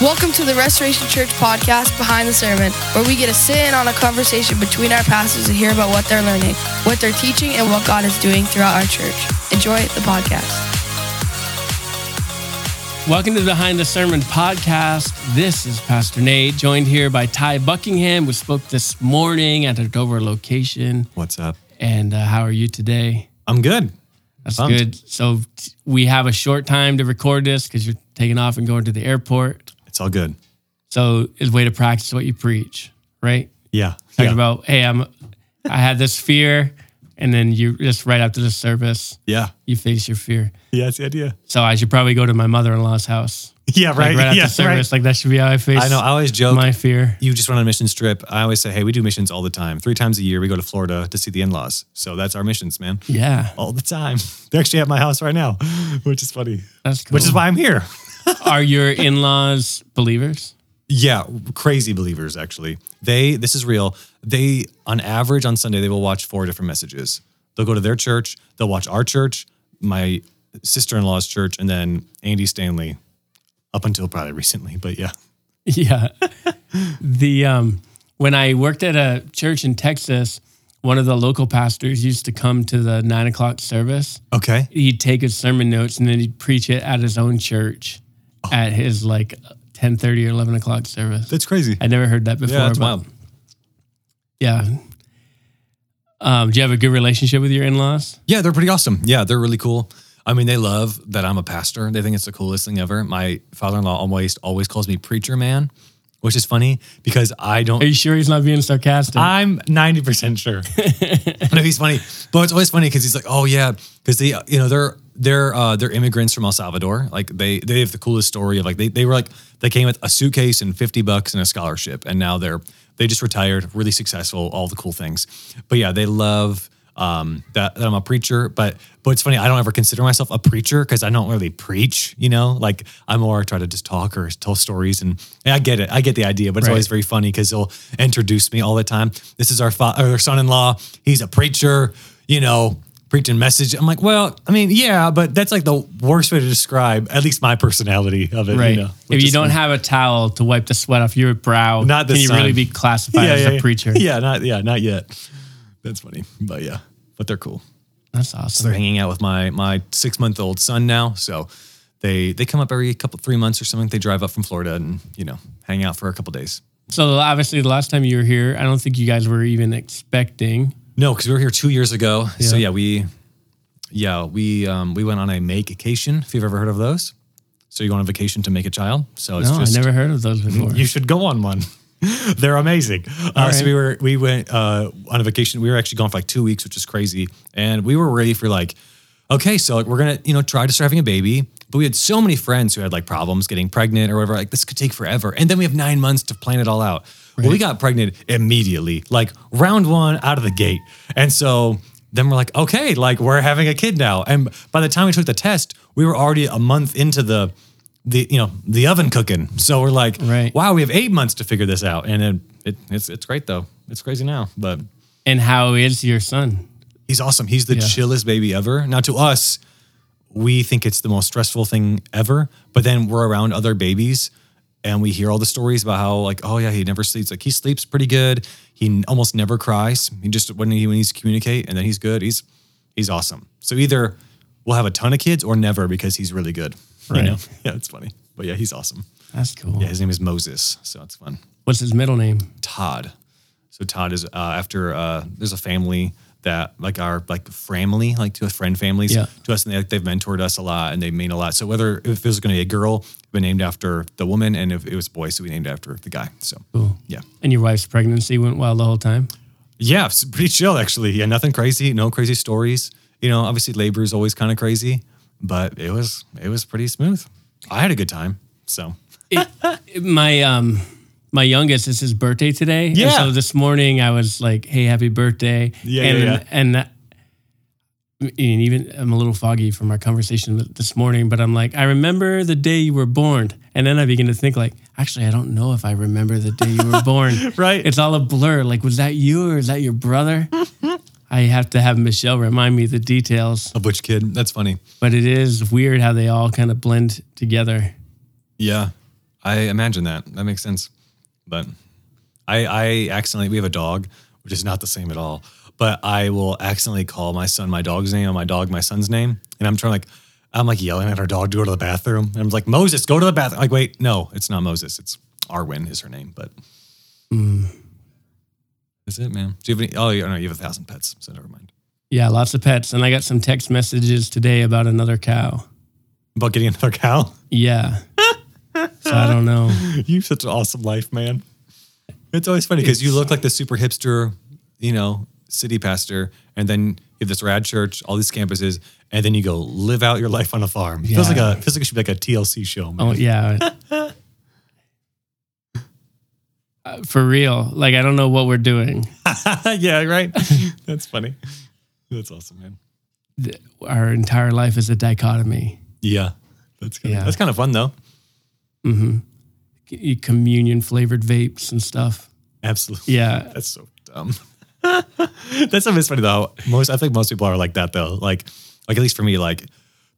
Welcome to the Restoration Church podcast, Behind the Sermon, where we get to sit in on a conversation between our pastors and hear about what they're learning, what they're teaching, and what God is doing throughout our church. Enjoy the podcast. Welcome to the Behind the Sermon podcast. This is Pastor Nate, joined here by Ty Buckingham, who spoke this morning at our Dover location. What's up? And uh, how are you today? I'm good. That's Pumped. good. So t- we have a short time to record this because you're taking off and going to the airport. It's all good. So it's a way to practice what you preach, right? Yeah. Talking yeah. about, hey, I'm, I had this fear, and then you just right after the service, yeah. you face your fear. Yeah, that's the idea. So I should probably go to my mother-in-law's house, Yeah, like right. right after yeah, service. right. Like that should be how I face. I know. I always joke. my fear. you just run on a mission trip. I always say, hey, we do missions all the time. Three times a year, we go to Florida to see the in laws. So that's our missions, man. Yeah, All the time. They're actually at my house right now, which is funny, that's cool. which is why I'm here. Are your in-laws believers? Yeah, crazy believers actually. They this is real. They on average on Sunday they will watch four different messages. They'll go to their church, they'll watch our church, my sister-in-law's church, and then Andy Stanley up until probably recently, but yeah. Yeah. the um when I worked at a church in Texas, one of the local pastors used to come to the nine o'clock service. Okay. He'd take his sermon notes and then he'd preach it at his own church Oh. at his like ten thirty or eleven o'clock service. That's crazy. I never heard that before. Yeah, that's but wild. Yeah. Um, do you have a good relationship with your in-laws? Yeah, they're pretty awesome. Yeah, they're really cool. I mean, they love that I'm a pastor. They think it's the coolest thing ever. My father-in-law always always calls me preacher man, which is funny because I don't Are you sure he's not being sarcastic? I'm 90% sure. no, he's funny. But it's always funny because he's like, oh yeah, because they, you know, they're they're uh, they're immigrants from El Salvador. Like they they have the coolest story of like they they were like they came with a suitcase and 50 bucks and a scholarship, and now they're they just retired, really successful, all the cool things. But yeah, they love um that, that I'm a preacher. But but it's funny, I don't ever consider myself a preacher because I don't really preach. You know, like I'm more try to just talk or tell stories, and, and I get it, I get the idea. But it's Right. always very funny because he'll introduce me all the time. This is our fa- our son-in-law. He's a preacher. You know, preaching message. I'm like, well, I mean, yeah, but that's like the worst way to describe at least my personality of it. right. You know, if you don't have a towel to wipe the sweat off your brow, Not can you time. really be classified as a preacher? Yeah, not yeah, not yet. That's funny, but yeah, but they're cool. That's So awesome. they're hanging out with my my six month old son now. So they they come up every couple three months or something. They drive up from Florida and you know hang out for a couple days. So obviously, the last time you were here, I don't think you guys were even expecting. No, because we were here two years ago. So Yeah. yeah, we yeah we um, we went on a make-cation. If you've ever heard of those, so you go on a vacation to make a child. So it's No, just I never heard of those before. you should go on one. They're amazing. Uh, All So we were we went uh, on a vacation. We were actually gone for like two weeks, which is crazy. And we were ready for like, okay, so like we're gonna you know try to start having a baby. But we had so many friends who had like problems getting pregnant or whatever. Like this could take forever. And then we have nine months to plan it all out. Well, we got pregnant immediately, like round one out of the gate. And so then we're like, okay, like we're having a kid now. And by the time we took the test, we were already a month into the the you know the oven cooking. So we're like, Right. wow, we have eight months to figure this out, and then it, it's it's great though. It's crazy now, but and how is your son? he's awesome. He's the Yeah. chillest baby ever. Now to us, we think it's the most stressful thing ever, but then we're around other babies. And we hear all the stories about how, like, oh yeah, he never sleeps. Like he sleeps pretty good. He n- almost never cries. He just when he when he needs to communicate, and then he's good. He's he's awesome. So either we'll have a ton of kids or never because he's really good. You Right. know? Yeah, it's funny. But yeah, he's awesome. That's cool. Yeah, his name is Moses, so it's fun. What's his middle name? Todd. So Todd is uh, after uh, there's a family that like our like family, like to a friend families Yeah. to us, and they, like, they've mentored us a lot and they mean a lot. So whether if it was going to be a girl, we named after the woman, and if it was a boy, so we named after the guy. So Cool. yeah, And your wife's pregnancy went well the whole time. yeah, it's pretty chill actually. Yeah, nothing crazy, no crazy stories. You know, obviously labor is always kind of crazy, but it was it was pretty smooth. I had a good time. So It, my um my youngest is his birthday today. And Yeah. so this morning I was like, "Hey, happy birthday!" Yeah, and yeah, yeah. and that, and even I'm a little foggy from our conversation this morning, but I'm like, I remember the day you were born, and then I begin to think like, actually, I don't know if I remember the day you were born. Right. It's all a blur. Like, was that you or is that your brother? I have to have Michelle remind me the details, A butch kid. That's funny. but it is weird how they all kind of blend together. Yeah. I imagine that. That makes sense. But I, I accidentally, we have a dog, which is not the same at all. But I will accidentally call my son my dog's name and my dog my son's name. And I'm trying like, I'm like yelling at our dog to go to the bathroom. And I'm like, Moses, go to the bathroom. Like, wait, no, it's not Moses. It's Arwen is her name. But hmm. that's it, man. Do you have any? Oh, no, you have a thousand pets. So never mind. Yeah, lots of pets. And I got some text messages today about another cow. About getting another cow. Yeah. so I don't know. you have such an awesome life, man. It's always funny because you look like the super hipster, you know, city pastor, and then you have this rad church, all these campuses, and then you go live out your life on a farm. It Feels like a feels like it should be like a TLC show, man. Oh yeah. Uh, For real. Like I don't know what we're doing. yeah, right. That's funny. That's awesome, man. Th- Our entire life is a dichotomy. Yeah, that's good. Yeah. That's kind of fun though. Mm-hmm. C- Communion flavored vapes and stuff. Absolutely. Yeah. That's so dumb. That's something funny though. Most I think most people are like that though. Like like at least for me, like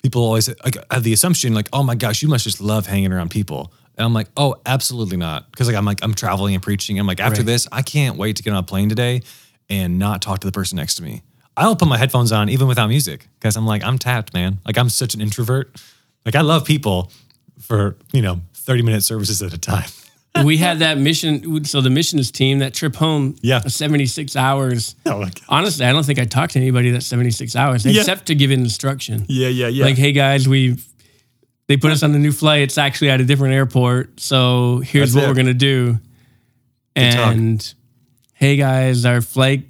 people always like, have the assumption like, oh my gosh, you must just love hanging around people. And I'm like, oh, absolutely not. Because like I'm like I'm traveling and preaching. I'm like after Right. this, I can't wait to get on a plane today and not talk to the person next to me. I'll put my headphones on even without music because I'm like I'm tapped, man. Like I'm such an introvert. Like I love people for you know 30 minute services at a time. we had that mission. So the missions team, that trip home, Yeah. 76 hours. Oh. Honestly, I don't think I talked to anybody that 76 hours Yeah. except to give instruction. Yeah, yeah, yeah. Like, hey guys, we they put us on the new flight. It's actually at a different airport. So here's That's what it. we're gonna do. talk. And hey guys, our flight.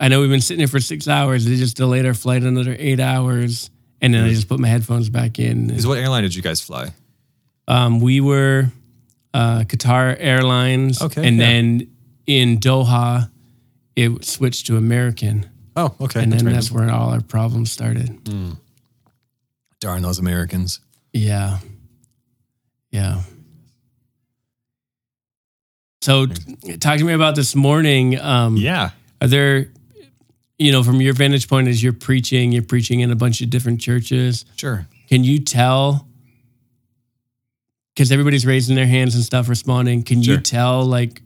I know we've been sitting here for six hours. They just delayed our flight another eight hours, and then I mm. just put my headphones back in. Is what airline did you guys fly? Um, we were uh, Qatar Airlines, Okay, and yeah. then in Doha, it switched to American, Oh, okay. and then random. that's where all our problems started. Darn those Americans. Yeah. Yeah. So talk to me about this morning. Um, Yeah. Are there, you know, from your vantage point as you're preaching, you're preaching in a bunch of different churches. Sure. Can you tell? Because everybody's raising their hands and stuff, responding. Can you tell, like,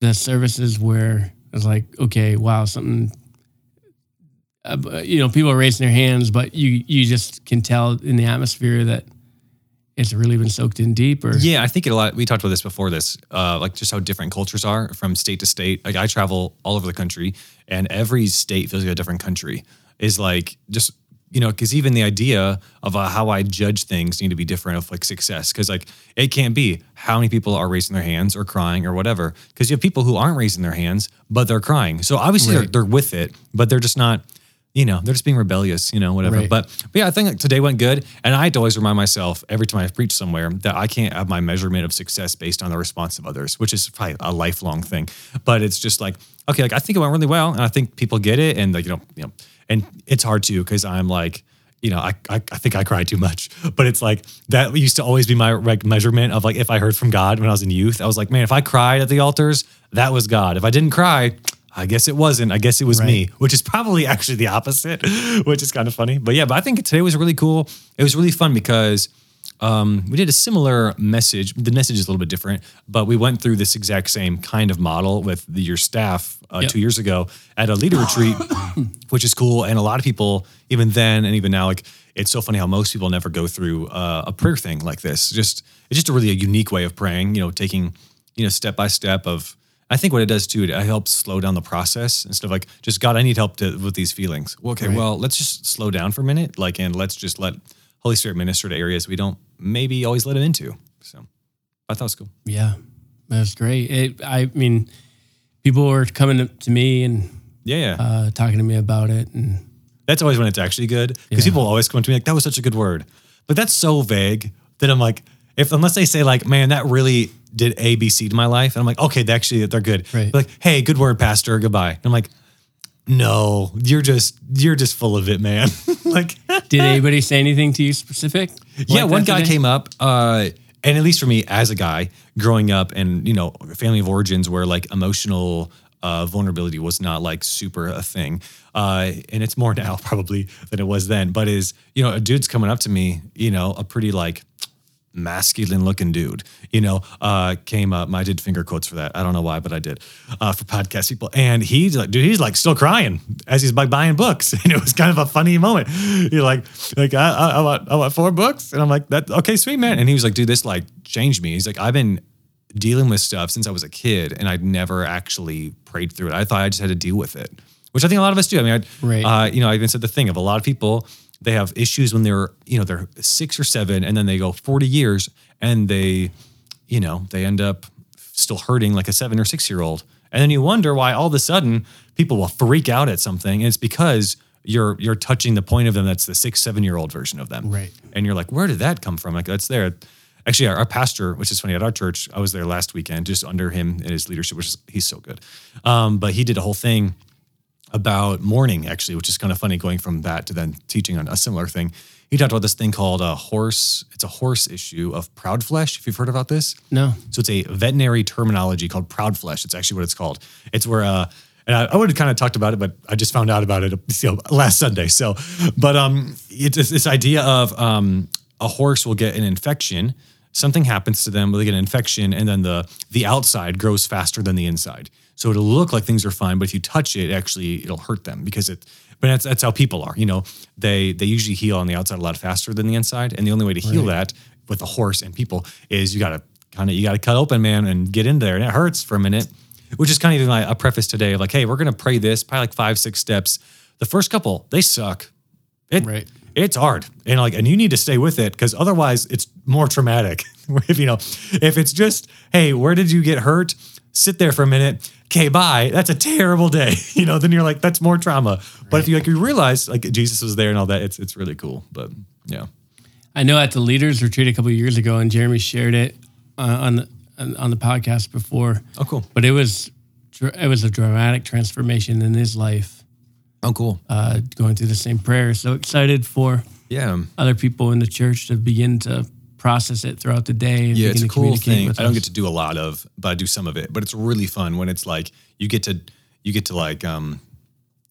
the services where it's like, okay, wow, something, uh, you know, people are raising their hands, but you you just can tell in the atmosphere that it's really been soaked in deep, or Yeah, I think it a lot. We talked about this before this, uh, like just how different cultures are from state to state. Like I travel all over the country, and every state feels like a different country. Is like just you know because even the idea of uh, how I judge things need to be different of like success because like it can't be how many people are raising their hands or crying or whatever because you have people who aren't raising their hands but they're crying. So obviously they're, they're with it, but they're just not. You know, they're just being rebellious. You know, whatever. Right. But but yeah, I think like today went good. And I had to always remind myself every time I preach somewhere that I can't have my measurement of success based on the response of others, which is probably a lifelong thing. But it's just like, okay, like I think it went really well. And I think people get it. And like, you know, you know, and it's hard too, because I'm like, you know, I, I I think I cry too much, but it's like that used to always be my like measurement of like if I heard from God when I was in youth. I was like, man, if I cried at the altars, that was God. If I didn't cry, I guess it wasn't. I guess it was me, which is probably actually the opposite, which is kind of funny. But yeah, but I think today was really cool. It was really fun because um, we did a similar message. The message is a little bit different, but we went through this exact same kind of model with the, your staff uh, Yep. two years ago at a leader retreat, which is cool. And a lot of people, even then and even now, like it's so funny how most people never go through uh, a prayer thing like this. Just it's just a really a unique way of praying. You know, taking you know step by step of. I think what it does too, it helps slow down the process instead of like just God, I need help to, with these feelings. Well, okay, Right. well, let's just slow down for a minute, like, and let's just let Holy Spirit minister to areas we don't maybe always let him into. So I thought it was cool. Yeah, that's great. It, I mean, people were coming to- to me and Yeah, yeah. uh, talking to me about it, and That's always when it's actually good because Yeah. people always come to me like, "That was such a good word," but that's so vague that I'm like, if unless they say like, "Man, that really did A, B, C to my life," and I'm like, "Okay, they actually they're good." Right. Like, "Hey, good word, Pastor. Goodbye." And I'm like, "No, you're just you're just full of it, man." like, did anybody say anything to you specific? yeah, one guy today? came up, uh, and at least for me as a guy growing up and you know, family of origins where like emotional uh, vulnerability was not like super a thing. Uh, and it's more now probably than it was then. But is you know a dude's coming up to me, you know, a pretty like masculine looking dude, you know, uh, came up. I did finger quotes for that. I don't know why, but I did uh, for podcast people. And he's like, dude, he's like still crying as he's like buying books. And it was kind of a funny moment. You're like, like I, I, I want, I want four books. And I'm like, that, okay, sweet, man. And he was like, dude, this like changed me. He's like, I've been dealing with stuff since I was a kid and I'd never actually prayed through it. I thought I just had to deal with it, which I think a lot of us do. I mean, I, Right. uh, you know, I even said the thing of a lot of people, they have issues when they're, you know, they're six or seven and then they go 40 years and they, you know, they end up still hurting like a seven or six year old. And then you wonder why all of a sudden people will freak out at something. And it's because you're you're touching the point of them that's the six, seven year old version of them. Right. And you're like, where did that come from? Like that's there. Actually, our, our pastor, which is funny, at our church, I was there last weekend, just under him and his leadership, which is he's so good. Um, but he did a whole thing about mourning, actually, which is kind of funny going from that to then teaching on a similar thing. He talked about this thing called a horse. It's a horse issue of proud flesh. If you've heard about this, No. so it's a veterinary terminology called proud flesh. It's actually what it's called. It's where, uh, and I, I would have kind of talked about it, but I just found out about it you know, last Sunday. So, but um, it's this idea of um, a horse will get an infection. Something happens to them, they get an infection, and then the the outside grows faster than the inside. So it'll look like things are fine, but if you touch it, actually it'll hurt them because it. But that's that's how people are. You know, they they usually heal on the outside a lot faster than the inside, and the only way to heal that with a horse and people is you got to kind of you got to cut open, man, and get in there, and it hurts for a minute. Which is kind of even like a preface today, of like, hey, we're gonna pray this, probably like five, six steps. The first couple, they suck. It, Right. It's hard, and like, and you need to stay with it because otherwise, it's more traumatic. if you know, if it's just, hey, where did you get hurt? Sit there for a minute. Okay, bye. That's a terrible day. You know, then you're like, that's more trauma. But if you like, you realize like Jesus was there and all that, it's it's really cool. But yeah, I know at the leaders retreat a couple of years ago, and Jeremy shared it uh, on the on on the podcast before. Oh, cool. But it was it was a dramatic transformation in his life, oh, cool. uh, going through the same prayer. So excited for Yeah. other people in the church to begin to process it throughout the day. And Yeah, it's a cool thing. I don't get to do a lot of, but I do some of it. But it's really fun when it's like you get to you get to like um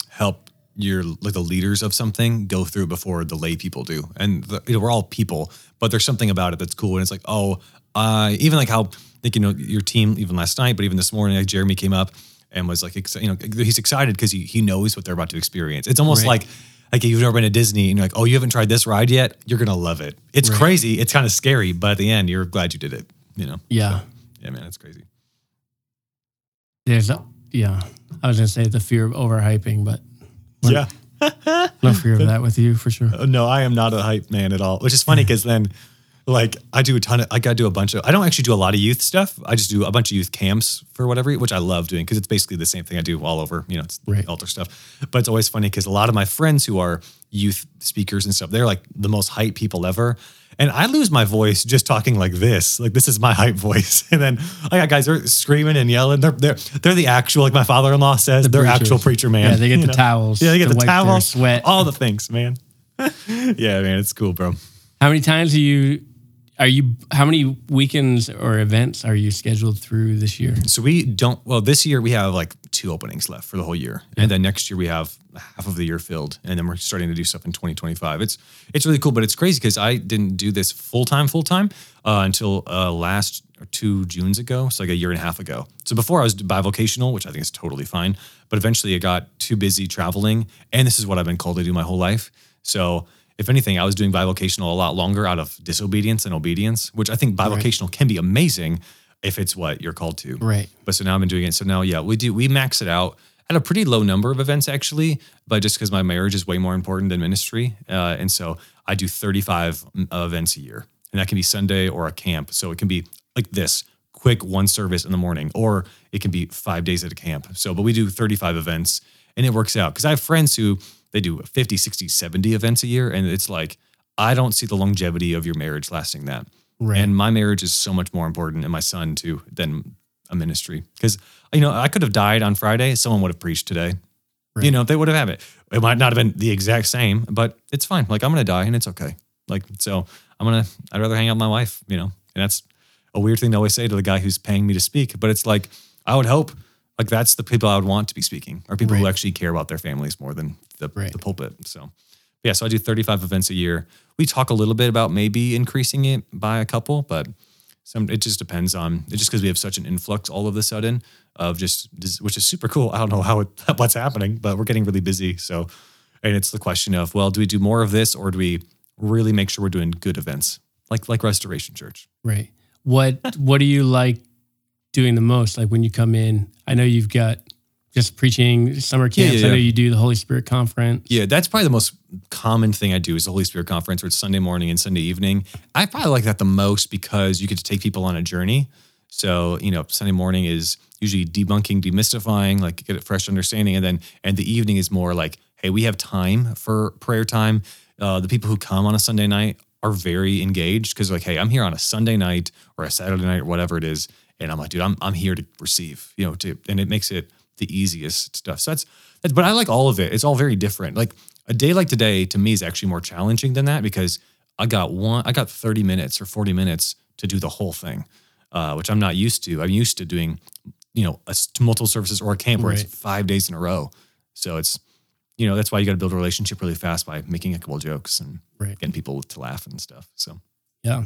help your like the leaders of something go through before the lay people do. And the, you know, we're all people, but there's something about it that's cool. And it's like, oh, uh, even like how like you know your team even last night, but even this morning, like Jeremy came up and was like, you know, he's excited because he he knows what they're about to experience. It's almost Right. like. Like if you've never been to Disney and you're like, oh, you haven't tried this ride yet, you're gonna love it. It's Right. crazy. It's kind of scary, but at the end, you're glad you did it. You know. Yeah, Yeah, man, it's crazy. there's a, yeah. I was gonna say the fear of overhyping, but Yeah. no fear of that with you for sure. Uh, No, I am not a hype man at all. Which is funny because then, like, I do a ton of, like, I do a bunch of, I don't actually do a lot of youth stuff. I just do a bunch of youth camps for whatever, which I love doing because it's basically the same thing I do all over, you know, it's Right. altar stuff. But it's always funny because a lot of my friends who are youth speakers and stuff, they're like the most hype people ever. And I lose my voice just talking like this. Like this is my hype voice. And then I got guys are screaming and yelling. They're they're they're the actual, like my father-in-law says, they're preachers. actual preacher man. Yeah, they get the towels Yeah, they get the towels, sweat. all the things, man. yeah, man, it's cool, bro. How many times do you? Are you? How many weekends or events are you scheduled through this year? So we don't. Well, this year we have like two openings left for the whole year, and then next year we have half of the year filled, and then we're starting to do stuff in 2025. It's it's really cool, but it's crazy because I didn't do this full time, full time uh, until uh, last or two Junes ago, so like a year and a half ago. So before I was bivocational, which I think is totally fine, but eventually I got too busy traveling, and this is what I've been called to do my whole life. So if anything, I was doing bivocational a lot longer out of disobedience and obedience, which I think bivocational can be amazing if it's what you're called to. Right. But so now I've been doing it. So now, yeah, we do, we max it out at a pretty low number of events actually, but just because my marriage is way more important than ministry. Uh, and so I do 35 events a year, and that can be Sunday or a camp. So it can be like this quick one service in the morning, or it can be five days at a camp. So, but we do 35 events and it works out because I have friends who they do 50, 60, 70 events a year. And it's like, I don't see the longevity of your marriage lasting that. Right. And my marriage is so much more important, and my son too, than a ministry. Because you know, I could have died on Friday. Someone would have preached today. You know, they would have had it. It might not have been the exact same, but it's fine. Like I'm gonna die, and it's okay. Like so, I'm gonna. I'd rather hang out with my wife. You know, and that's a weird thing to always say to the guy who's paying me to speak. But it's like I would hope Like that's the people I would want to be speaking, are people who actually care about their families more than the, Right. the pulpit. So yeah, so I do 35 events a year. We talk a little bit about maybe increasing it by a couple, but some it just depends on it just because we have such an influx all of a sudden of just which is super cool. I don't know how it, what's happening, but we're getting really busy. So and it's the question of well, do we do more of this or do we really make sure we're doing good events like like Restoration Church? Right. What What do you like doing the most? Like when you come in, I know you've got just preaching summer Yeah, camps. yeah, I know you do the Holy Spirit conference. Yeah, that's probably the most common thing I do is the Holy Spirit conference, where it's Sunday morning and Sunday evening. I probably like that the most because you get to take people on a journey. So, you know, Sunday morning is usually debunking, demystifying, like get a fresh understanding. And then and the evening is more like, hey, we have time for prayer time. Uh, the people who come on a Sunday night are very engaged because like, hey, I'm here on a Sunday night or a Saturday night or whatever it is. And I'm like, dude, I'm I'm here to receive, you know, to and it makes it the easiest stuff. So that's that's but I like all of it. It's all very different. Like a day like today to me is actually more challenging than that because I got one I got 30 minutes or 40 minutes to do the whole thing. Uh, which I'm not used to. I'm used to doing, you know, a multiple services or a camp where Right. it's five days in a row. So it's, you know, that's why you got to build a relationship really fast by making a couple jokes and Right. getting people to laugh and stuff. So Yeah.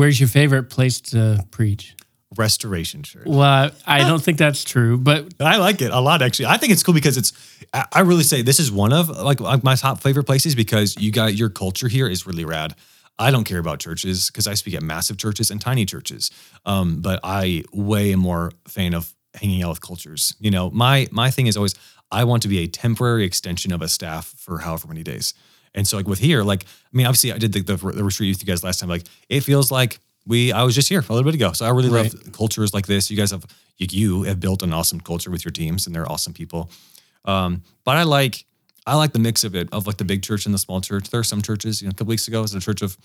Where's your favorite place to preach? restoration church. Well, I don't think that's true, but I like it a lot, actually. I think it's cool because it's. I I really say this is one of like, like my top favorite places because you got your culture here is really rad. I don't care about churches because I speak at massive churches and tiny churches, um, but I way am more fan of hanging out with cultures. You know, my my thing is always I want to be a temporary extension of a staff for however many days. And so like with here, like I mean, obviously I did the, the, the retreat with you guys last time. Like it feels like we I was just here a little bit ago. So I really Right. love cultures like this. You guys have you, you have built an awesome culture with your teams, and they're awesome people. Um, but I like I like the mix of it of like the big church and the small church. There are some churches, you know, a couple weeks ago it was a church of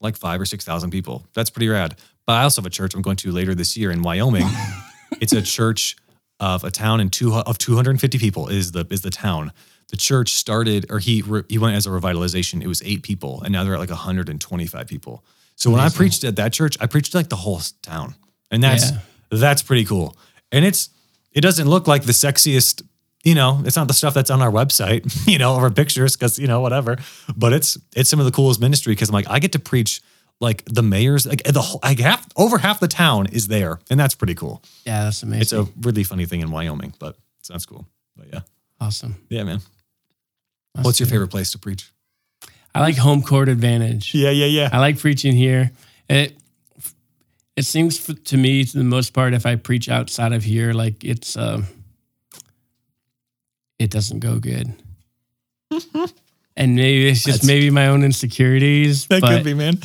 like five or six thousand people. That's pretty rad. But I also have a church I'm going to later this year in Wyoming. it's a church of a town and two of 250 people is the is the town. The church started, or he re, he went as a revitalization. It was eight people, and now they're at like 125 people. So when I preached at that church, I preached like the whole town, and that's Yeah. that's pretty cool. And it's it doesn't look like the sexiest, you know, it's not the stuff that's on our website, you know, or pictures because you know whatever. But it's it's some of the coolest ministry because I'm like I get to preach like the mayor's like the whole like half over half the town is there, and that's pretty cool. yeah, that's amazing. It's a really funny thing in Wyoming, but it's that's cool. But yeah, awesome. yeah, man. That's What's your favorite place to preach? I like home court advantage. Yeah, yeah, yeah. I like preaching here. It it seems to me, to the most part, if I preach outside of here, like it's uh, it doesn't go good. and maybe it's just That's- maybe my own insecurities. That could be, man.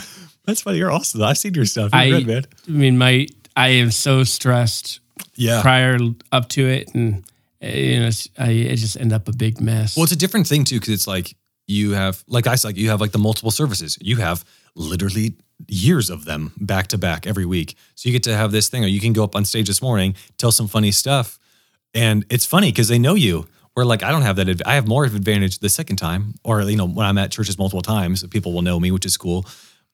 That's funny. You're awesome. I've seen your stuff. You're I- good, man. I mean, my I am so stressed Yeah. prior up to it, and Eh, you know, I it just end up a big mess. Well, it's a different thing too, because it's like you have, like I said, you have like the multiple services. You have literally years of them back to back every week. So you get to have this thing, or you can go up on stage this morning, tell some funny stuff, and it's funny because they know you. Where like I don't have that. I have more of advantage the second time, or you know when I'm at churches multiple times, people will know me, which is cool.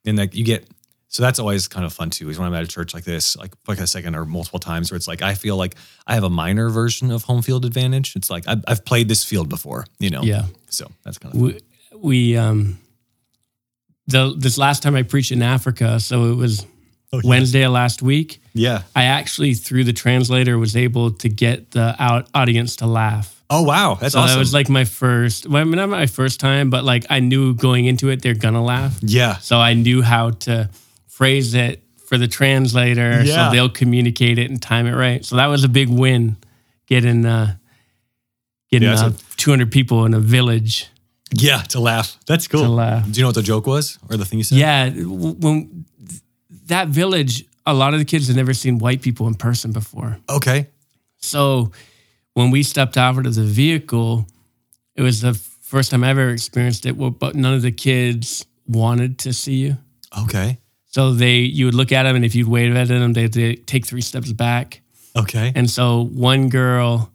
And like you get, so that's always kind of fun too. Is when I'm at a church like this, like like a second or multiple times, where it's like I feel like I have a minor version of home field advantage. It's like I've, I've played this field before, you know. yeah. So that's kind of fun. we, we um the this last time I preached in Africa, so it was Oh, yeah. Wednesday of last week. Yeah. I actually through the translator was able to get the out audience to laugh. Oh wow, that's So awesome. that was like my first, well, I mean, not my first time, but like I knew going into it they're gonna laugh. yeah. So I knew how to phrase it for the translator, Yeah. so they'll communicate it and time it right. So that was a big win, getting uh, getting Yeah, uh, 200 people in a village Yeah, to laugh. That's cool. to laugh. Do you know what the joke was or the thing you said? Yeah, when that village, a lot of the kids had never seen white people in person before. Okay. So when we stepped out of the vehicle, it was the first time I ever experienced it. well, But none of the kids wanted to see you. Okay. So they, you would look at them, and if you'd wave at them, they'd, they'd take three steps back. Okay. And so one girl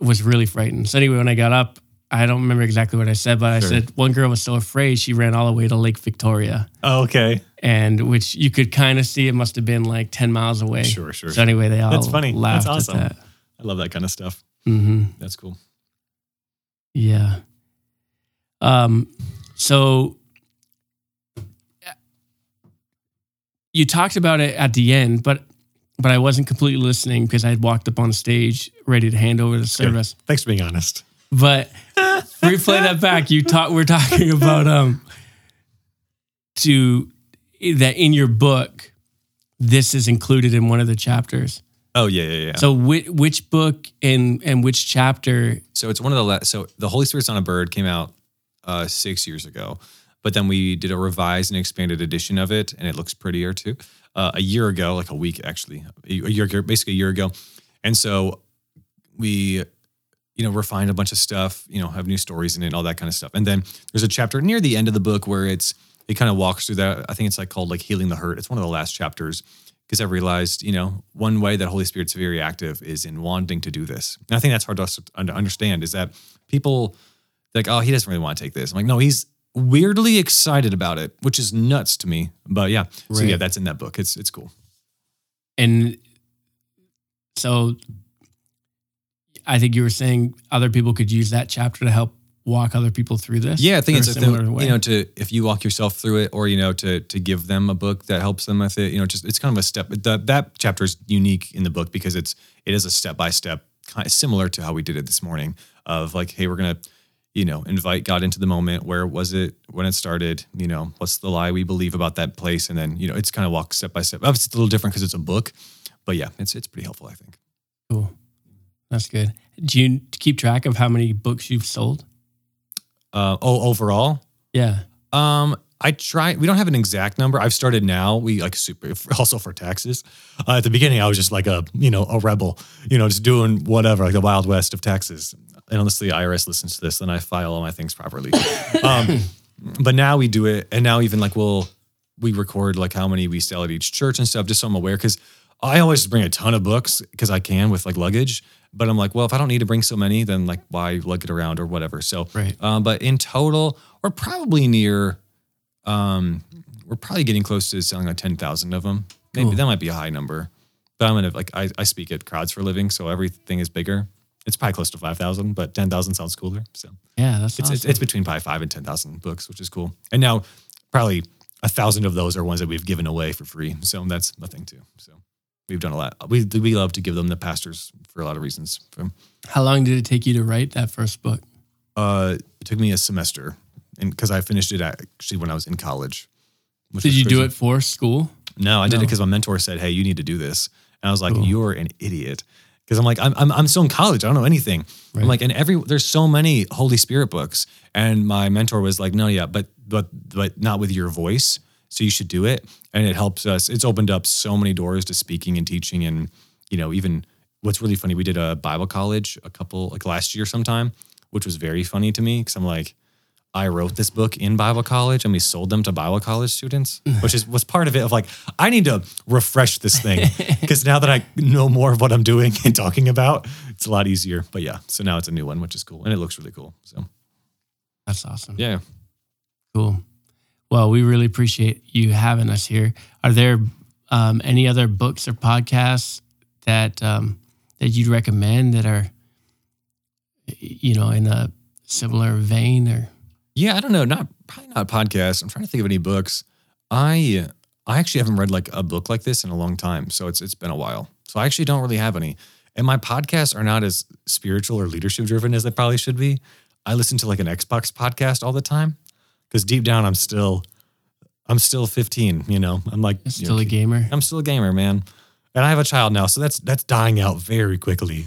was really frightened. So anyway, when I got up, I don't remember exactly what I said, but I said one girl was so afraid she ran all the way to Lake Victoria, Oh, okay. and which you could kind of see it must have been like ten miles away. Sure, sure, So anyway, they all That's funny. That's awesome. at that. I love that kind of stuff. hmm That's cool. Yeah. Um. So you talked about it at the end, but but I wasn't completely listening because I had walked up on stage ready to hand over the service. Thanks for being honest. But replay that back. You talk. We're talking about um to that in your book. This is included in one of the chapters. Oh yeah, yeah, yeah. So which, which book and and which chapter? So it's one of the la- so the Holy Spirit's Not a Bird came out uh, six years ago, but then we did a revised and expanded edition of it, and it looks prettier too. Uh, a year ago, like a week actually, a year basically a year ago, and so we, you know, refined a bunch of stuff, you know, have new stories in it, all that kind of stuff, and then there's a chapter near the end of the book where it's it kind of walks through that. I think it's like called like healing the hurt. It's one of the last chapters because I realized, you know, one way that Holy Spirit's very active is in wanting to do this. And I think that's hard to understand is that people like, oh, he doesn't really want to take this. I'm like, no, he's weirdly excited about it, which is nuts to me. But yeah, so Right. yeah, that's in that book. It's it's cool. And so I think you were saying other people could use that chapter to help walk other people through this. Yeah, I think it's a similar thing, way. you know, to if you walk yourself through it, or you know, to to give them a book that helps them with it. You know, just it's kind of a step. The, that chapter is unique in the book because it's it is a step by step, kind of similar to how we did it this morning. Of like, hey, we're gonna, you know, invite God into the moment. Where was it when it started? You know, what's the lie we believe about that place? And then you know, it's kind of walk step by step. Obviously, it's a little different because it's a book, but yeah, it's it's pretty helpful. I think. cool. That's good. Do you keep track of how many books you've sold? Uh, oh, overall, Yeah. Um, I try. We don't have an exact number. I've started now. We like super. Also for taxes. Uh, at the beginning, I was just like a you know a rebel. You know, just doing whatever, like the wild west of taxes. And unless the IRS listens to this, then I file all my things properly. um, but now we do it, and now even like we'll we record like how many we sell at each church and stuff, just so I'm aware. Because I always bring a ton of books because I can with like luggage. But I'm like, well, if I don't need to bring so many, then like why lug it around or whatever. So Right. um, but in total, we're probably near. Um, we're probably getting close to selling like ten thousand of them. Maybe Cool. that might be a high number. But I'm gonna like I, I speak at crowds for a living, so everything is bigger. It's probably close to five thousand, but ten thousand sounds cooler. So Yeah, that's it's, awesome. it's it's between probably five and ten thousand books, which is cool. And now probably a thousand of those are ones that we've given away for free. So that's nothing thing too. So we've done a lot. We we love to give them the pastors for a lot of reasons. How long did it take you to write that first book? uh, it took me a semester, and because I finished it actually when I was in college. Did you do it for school? No, I did it because my mentor said, "Hey, you need to do this," and I was like, Cool. "You're an idiot." Because I'm like, I'm, I'm I'm still in college. I don't know anything. Right. I'm like, and every there's so many Holy Spirit books, and my mentor was like, "No, yeah, but but but not with your voice. So you should do it." And it helps us. It's opened up so many doors to speaking and teaching, and you know, even what's really funny, we did a Bible college a couple like last year sometime, which was very funny to me because I'm like. I wrote this book in Bible college and we sold them to Bible college students, which is was part of it of like, I need to refresh this thing because now that I know more of what I'm doing and talking about, it's a lot easier. But yeah, so now it's a new one, which is cool. And it looks really cool. So That's awesome. yeah. Cool. Well, we really appreciate you having us here. Are there um, any other books or podcasts that um, that you'd recommend that are, you know, in a similar vein or? Yeah, I don't know. Not probably not podcasts. I'm trying to think of any books. I I actually haven't read like a book like this in a long time. So it's it's been a while. So I actually don't really have any. And my podcasts are not as spiritual or leadership driven as they probably should be. I listen to like an Xbox podcast all the time because deep down I'm still I'm still 15. You know, I'm like you Still know, a gamer? I'm still a gamer, man. And I have a child now, so that's that's dying out very quickly.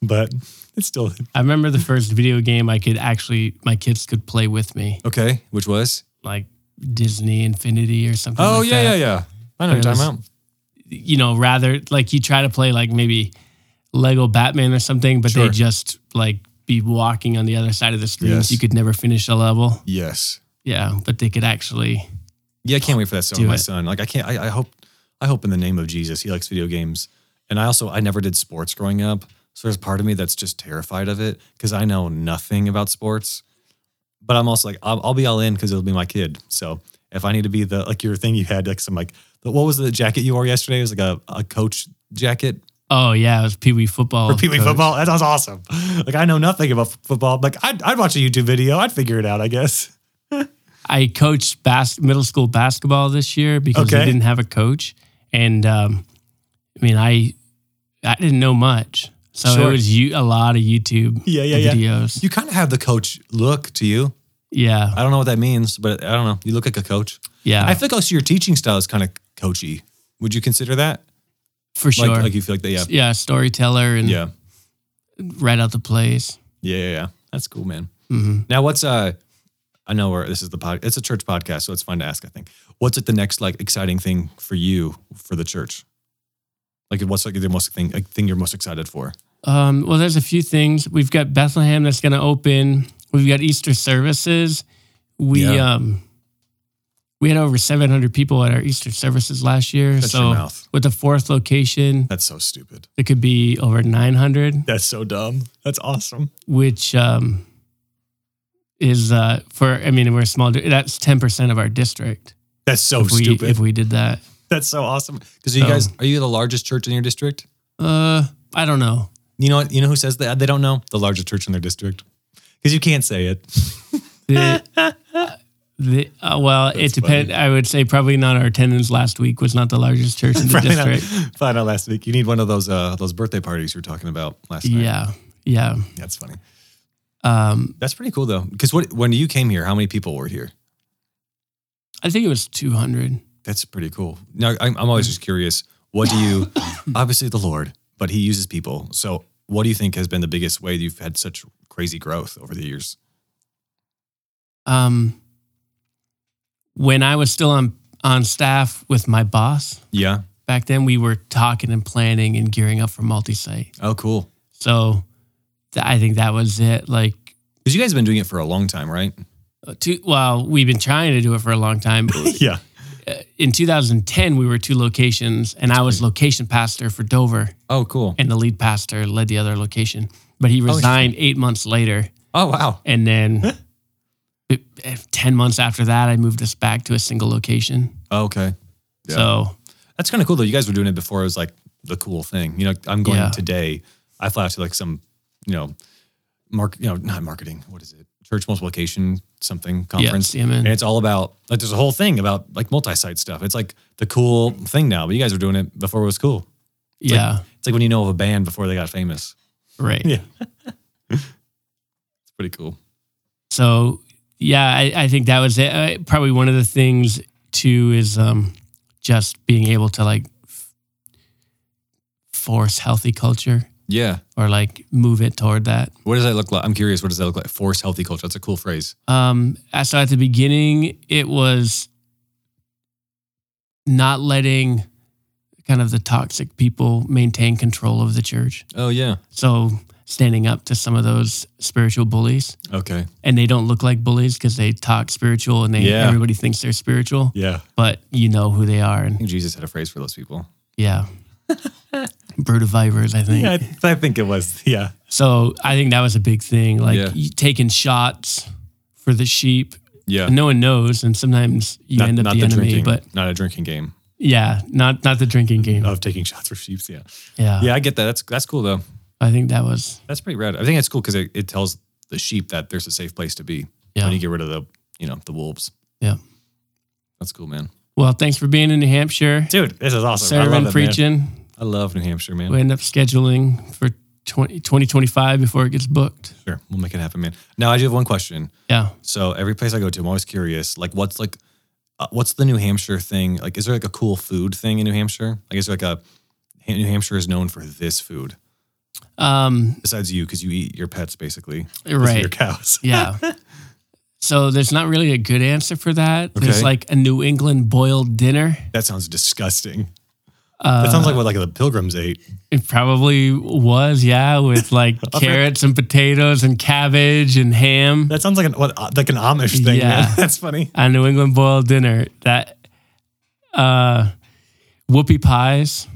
But it's still I remember the first video game I could actually, my kids could play with me, okay. Which was? like Disney Infinity or something. Oh like yeah, that. yeah, yeah. I know what you're talking about. You know, rather like you try to play like maybe Lego Batman or something, but Sure. they just like be walking on the other side of the screen. Yes. So you could never finish a level. Yes. Yeah, but they could actually. Yeah, I can't wait for that with my it. son. Like I can't I, I hope I hope in the name of Jesus he likes video games. And I also I never did sports growing up. So there's part of me that's just terrified of it because I know nothing about sports. But I'm also like, I'll, I'll be all in because it'll be my kid. So if I need to be the like your thing you had like some like the, what was the jacket you wore yesterday? It was like a, a coach jacket Oh yeah, it was Pee Wee football. Pee Wee football. That sounds awesome. Like I know nothing about football. Like I'd, I'd watch a YouTube video. I'd figure it out. I guess. I coached bas- middle school basketball this year because Okay. we didn't have a coach, and um, I mean, I I didn't know much, so Sure. it was you, a lot of YouTube Yeah, yeah, yeah. videos. You kind of have the coach look to you. Yeah, I don't know what that means, but I don't know. You look like a coach. yeah, I feel like also your teaching style is kind of coachy. Would you consider that? for sure. Like, like you feel like that? Yeah. yeah, storyteller and Yeah. write out the plays. Yeah. Yeah. yeah. That's cool, man. hmm Now, what's uh? I know where this is the pod. It's a church podcast, so it's fun to ask. I think. What's like the next like exciting thing for you for the church? Like, what's like the most thing like, thing you're most excited for? Um, well, there's a few things. We've got Bethlehem that's going to open. We've got Easter services. We Yeah. um, we had over 700 people at our Easter services last year. Shut so your mouth. with the fourth location, That's so stupid. it could be over 900, That's so dumb. That's awesome. which um, is uh, for. I mean, we're a small. That's 10 percent of our district. That's so if we stupid. if we did that. That's so awesome. Because you guys are you the largest church in your district? Uh, I don't know. You know what? You know who says that? They don't know the largest church in their district because you can't say it. The, the, uh, well, it depends. I would say probably not. Our attendance last week was not the largest church in the Probably not, district. probably not last week. You need one of those uh those birthday parties you were talking about last night. Yeah, yeah. That's funny. Um, That's pretty cool though. Because what when you came here, how many people were here? I think it was 200. That's pretty cool. Now I'm, I'm always just curious. What do you? obviously the Lord, but He uses people. So what do you think has been the biggest way you've had such crazy growth over the years? Um, when I was still on on staff with my boss Yeah. back then, we were talking and planning and gearing up for multi-site. Oh, cool. So th- I think that was it. Like, Because you guys have been doing it for a long time, right? uh, two, well, we've been trying to do it for a long time. Yeah. In 2010, we were two locations, and I was location pastor for Dover, Oh, cool. and the lead pastor led the other location. But he resigned eight months later, Oh, wow. and then eh, 10 months after that, I moved us back to a single location. Oh, okay. Yeah. So That's kind of cool though. You guys were doing it before it was like the cool thing. You know, I'm going Yeah. today. I fly out to like some, you know, mark, you know, not marketing. What is it? Church multiplication something conference. CMN. And it's all about like there's a whole thing about like multi-site stuff. It's like the cool thing now. But you guys were doing it before it was cool. It's like- yeah, It's like when you know of a band before they got famous. right. Yeah. it's pretty cool. So yeah, I, I think that was it. Uh, probably one of the things too is um, just being able to like f- force healthy culture Yeah. or like move it toward that. What does that look like? I'm curious. What does that look like? Force healthy culture. That's a cool phrase. Um, so at the beginning, it was not letting kind of the toxic people maintain control of the church. Oh yeah. So standing up to some of those spiritual bullies, Okay. and they don't look like bullies because they talk spiritual and they Yeah. everybody thinks they're spiritual, Yeah. but you know who they are, I and think Jesus had a phrase for those people. yeah, brood of vipers, I think. Yeah, I, I think it was. Yeah. So I think that was a big thing, like Yeah. you taking shots for the sheep. Yeah. And no one knows, and sometimes you end up the, enemy. drinking, But not a drinking game yeah, not not the drinking game. of taking shots for sheeps. Yeah. Yeah, Yeah, I get that. That's that's cool though. I think that was That's pretty rad. I think it's cool because it, it tells the sheep that there's a safe place to be yeah. when you get rid of the you know the wolves. Yeah. That's cool, man. Well, thanks for being in New Hampshire, Dude, this is awesome. I serving, love man. preaching. I love New Hampshire, man. We end up scheduling for 20, 2025 before it gets booked. Sure, we'll make it happen, man. Now I do have one question. Yeah. So every place I go to, I'm always curious. Like, what's like, uh, what's the New Hampshire thing? Like, is there like a cool food thing in New Hampshire? Like, is there like a New Hampshire is known for this food Um, besides you because you eat your pets basically, right. Your cows. Yeah. so there's not really a good answer for that. There's like a New England boiled dinner. That sounds disgusting. Uh, That sounds like what like the pilgrims ate. it probably was, yeah, with like carrots and potatoes and cabbage and ham. That sounds like an what, uh, like an Amish thing. Yeah. Man. That's funny. A New England boiled dinner. That uh, whoopie pies.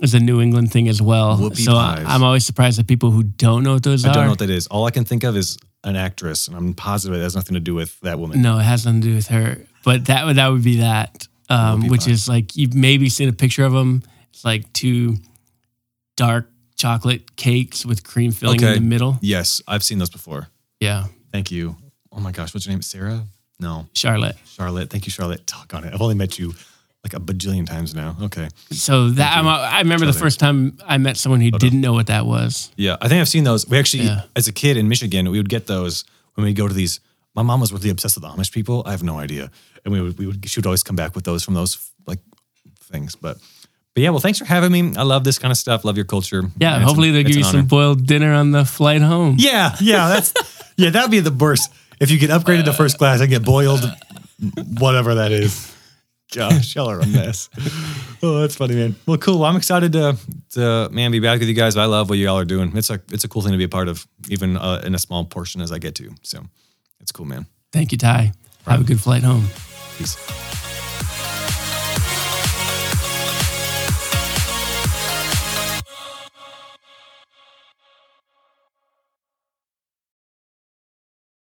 is a New England thing as well. Whoopie so pies. I'm always surprised at people who don't know what those I are. don't know what that is. All I can think of is an actress, and I'm positive it has nothing to do with that woman. No, it has nothing to do with her. But that would that would be that, um, which pie. is like you've maybe seen a picture of them. It's like two dark chocolate cakes with cream filling in the middle. Yes, I've seen those before. Yeah, Thank you. Oh my gosh, what's your name? Sarah? No, Charlotte. Charlotte. Thank you, Charlotte. Talk on it. I've only met you like a bajillion times now. Okay. So that I'm, I remember the first time I met someone who didn't know what that was. Yeah, I think I've seen those. We actually, Yeah. as a kid in Michigan, we would get those when we go to these. My mom was really obsessed with Amish people. I have no idea, and we would, we would she would always come back with those from those like things. But but yeah, well, thanks for having me. I love this kind of stuff. Love your culture. Yeah, And hopefully an- they'll give you an some boiled dinner on the flight home. Yeah, yeah, that's yeah, that'd be the worst. If you get upgraded to first class and get boiled, whatever that is. Gosh, y'all are a mess. Oh, that's funny, man. Well, cool. Well, I'm excited to, to man be back with you guys. I love what y'all are doing. It's a it's a cool thing to be a part of, even uh, in a small portion as I get to. So, it's cool, man. Thank you, Ty. Have a good flight home. Peace.